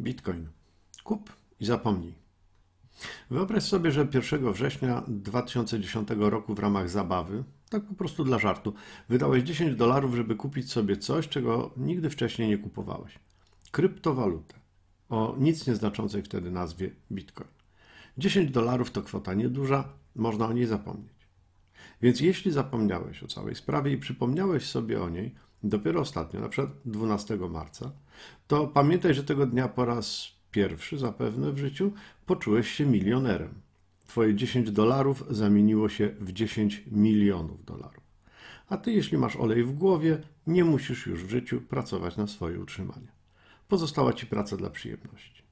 Bitcoin. Kup i zapomnij. Wyobraź sobie, że 1 września 2010 roku w ramach zabawy, tak po prostu dla żartu, wydałeś 10 dolarów, żeby kupić sobie coś, czego nigdy wcześniej nie kupowałeś. Kryptowalutę o nic nieznaczącej wtedy nazwie Bitcoin. 10 dolarów to kwota nieduża, można o niej zapomnieć. Więc jeśli zapomniałeś o całej sprawie i przypomniałeś sobie o niej dopiero ostatnio, na przykład 12 marca, to pamiętaj, że tego dnia po raz pierwszy zapewne w życiu poczułeś się milionerem. Twoje 10 dolarów zamieniło się w 10 milionów dolarów. A ty, jeśli masz olej w głowie, nie musisz już w życiu pracować na swoje utrzymanie. Pozostała ci praca dla przyjemności.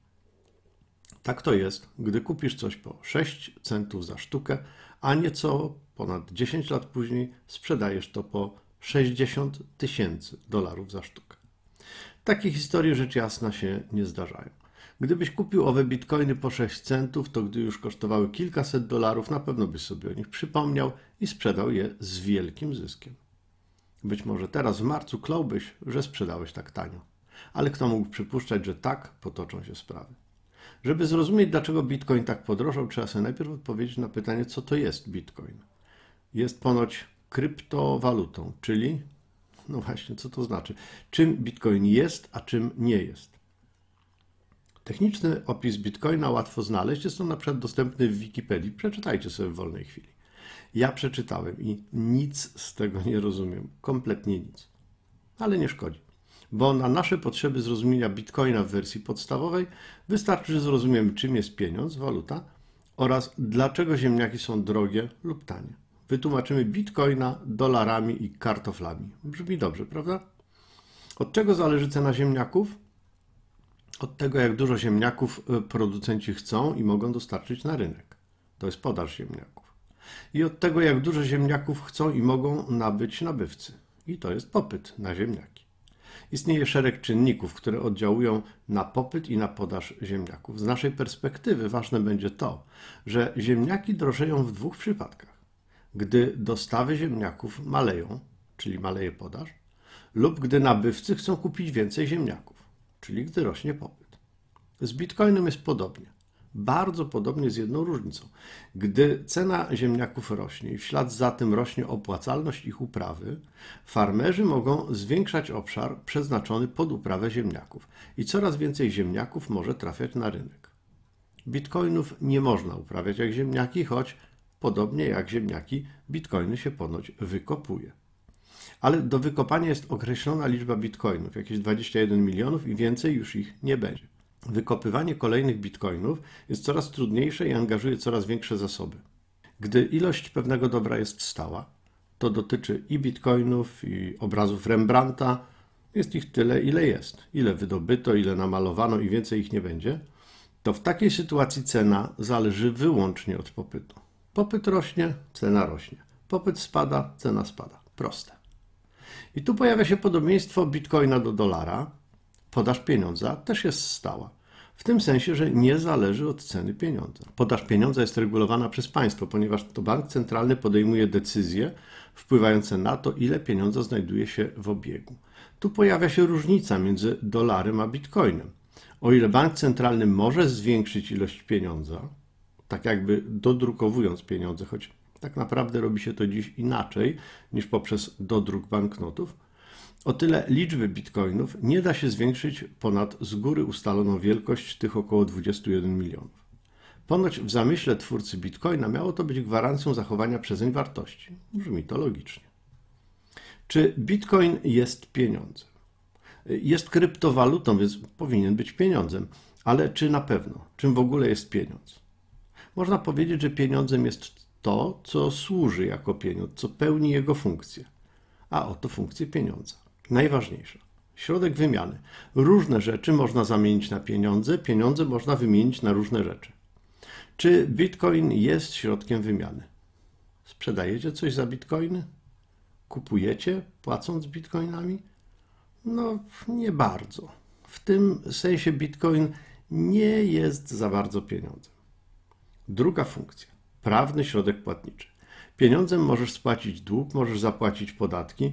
Tak to jest, gdy kupisz coś po 6 centów za sztukę, a nieco ponad 10 lat później sprzedajesz to po 60 tysięcy dolarów za sztukę. Takie historie rzecz jasna się nie zdarzają. Gdybyś kupił owe bitcoiny po 6 centów, to gdy już kosztowały kilkaset dolarów, na pewno byś sobie o nich przypomniał i sprzedał je z wielkim zyskiem. Być może teraz w marcu kląłbyś, że sprzedałeś tak tanio. Ale kto mógł przypuszczać, że tak potoczą się sprawy? Żeby zrozumieć, dlaczego bitcoin tak podrożał, trzeba sobie najpierw odpowiedzieć na pytanie, co to jest bitcoin. Jest ponoć kryptowalutą, czyli, no właśnie, co to znaczy? Czym bitcoin jest, a czym nie jest? Techniczny opis bitcoina łatwo znaleźć, jest on na przykład dostępny w Wikipedii. Przeczytajcie sobie w wolnej chwili. Ja przeczytałem i nic z tego nie rozumiem, kompletnie nic. Ale nie szkodzi bo na nasze potrzeby zrozumienia bitcoina w wersji podstawowej wystarczy, że zrozumiemy, czym jest pieniądz, waluta oraz dlaczego ziemniaki są drogie lub tanie. Wytłumaczymy bitcoina dolarami i kartoflami. Brzmi dobrze, prawda? Od czego zależy cena ziemniaków? Od tego, jak dużo ziemniaków y, producenci chcą i mogą dostarczyć na rynek. To jest podaż ziemniaków. I od tego, jak dużo ziemniaków chcą i mogą nabyć nabywcy. I to jest popyt na ziemniaki. Istnieje szereg czynników, które oddziałują na popyt i na podaż ziemniaków. Z naszej perspektywy ważne będzie to, że ziemniaki drożeją w dwóch przypadkach. Gdy dostawy ziemniaków maleją, czyli maleje podaż, lub gdy nabywcy chcą kupić więcej ziemniaków, czyli gdy rośnie popyt. Z bitcoinem jest podobnie. Bardzo podobnie z jedną różnicą. Gdy cena ziemniaków rośnie i w ślad za tym rośnie opłacalność ich uprawy, farmerzy mogą zwiększać obszar przeznaczony pod uprawę ziemniaków i coraz więcej ziemniaków może trafiać na rynek. Bitcoinów nie można uprawiać jak ziemniaki, choć podobnie jak ziemniaki, bitcoiny się ponoć wykopuje. Ale do wykopania jest określona liczba bitcoinów, jakieś 21 milionów i więcej już ich nie będzie. Wykopywanie kolejnych bitcoinów jest coraz trudniejsze i angażuje coraz większe zasoby. Gdy ilość pewnego dobra jest stała, to dotyczy i bitcoinów, i obrazów Rembrandta, jest ich tyle, ile jest. Ile wydobyto, ile namalowano i więcej ich nie będzie, to w takiej sytuacji cena zależy wyłącznie od popytu. Popyt rośnie, cena rośnie. Popyt spada, cena spada. Proste. I tu pojawia się podobieństwo bitcoina do dolara, Podaż pieniądza też jest stała. W tym sensie, że nie zależy od ceny pieniądza. Podaż pieniądza jest regulowana przez państwo, ponieważ to bank centralny podejmuje decyzje wpływające na to, ile pieniądza znajduje się w obiegu. Tu pojawia się różnica między dolarem a bitcoinem. O ile bank centralny może zwiększyć ilość pieniądza, tak jakby dodrukowując pieniądze, choć tak naprawdę robi się to dziś inaczej niż poprzez dodruk banknotów, o tyle liczby bitcoinów nie da się zwiększyć ponad z góry ustaloną wielkość tych około 21 milionów. Ponoć w zamyśle twórcy bitcoina miało to być gwarancją zachowania przezeń wartości. Brzmi to logicznie. Czy bitcoin jest pieniądzem? Jest kryptowalutą, więc powinien być pieniądzem, ale czy na pewno? Czym w ogóle jest pieniądz? Można powiedzieć, że pieniądzem jest to, co służy jako pieniądz, co pełni jego funkcję. A oto funkcję pieniądza. Najważniejsze. Środek wymiany. Różne rzeczy można zamienić na pieniądze, pieniądze można wymienić na różne rzeczy. Czy bitcoin jest środkiem wymiany? Sprzedajecie coś za bitcoiny? Kupujecie płacąc bitcoinami? No, nie bardzo. W tym sensie bitcoin nie jest za bardzo pieniądzem. Druga funkcja. Prawny środek płatniczy. Pieniądzem możesz spłacić dług, możesz zapłacić podatki,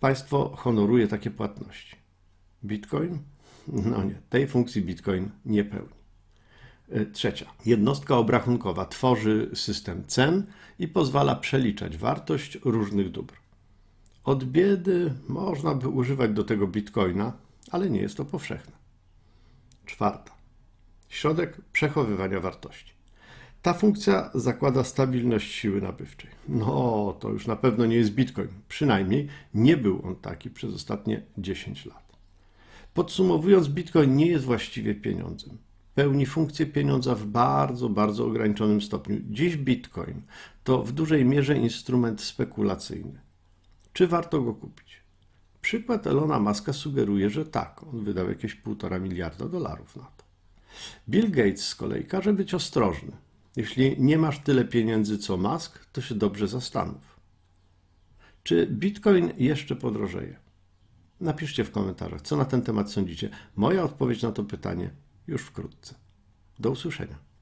Państwo honoruje takie płatności. Bitcoin? No nie, tej funkcji Bitcoin nie pełni. E, Trzecia. Jednostka obrachunkowa tworzy system cen i pozwala przeliczać wartość różnych dóbr. Od biedy można by używać do tego bitcoina, ale nie jest to powszechne. Czwarta. Środek przechowywania wartości. Ta funkcja zakłada stabilność siły nabywczej. No, to już na pewno nie jest bitcoin. Przynajmniej nie był on taki przez ostatnie 10 lat. Podsumowując, bitcoin nie jest właściwie pieniądzem. Pełni funkcję pieniądza w bardzo, bardzo ograniczonym stopniu. Dziś bitcoin to w dużej mierze instrument spekulacyjny. Czy warto go kupić? Przykład Elona Muska sugeruje, że tak. On wydał jakieś półtora miliarda dolarów na to. Bill Gates z kolei każe być ostrożny. Jeśli nie masz tyle pieniędzy co Musk, to się dobrze zastanów. Czy Bitcoin jeszcze podrożeje? Napiszcie w komentarzach, co na ten temat sądzicie. Moja odpowiedź na to pytanie już wkrótce. Do usłyszenia.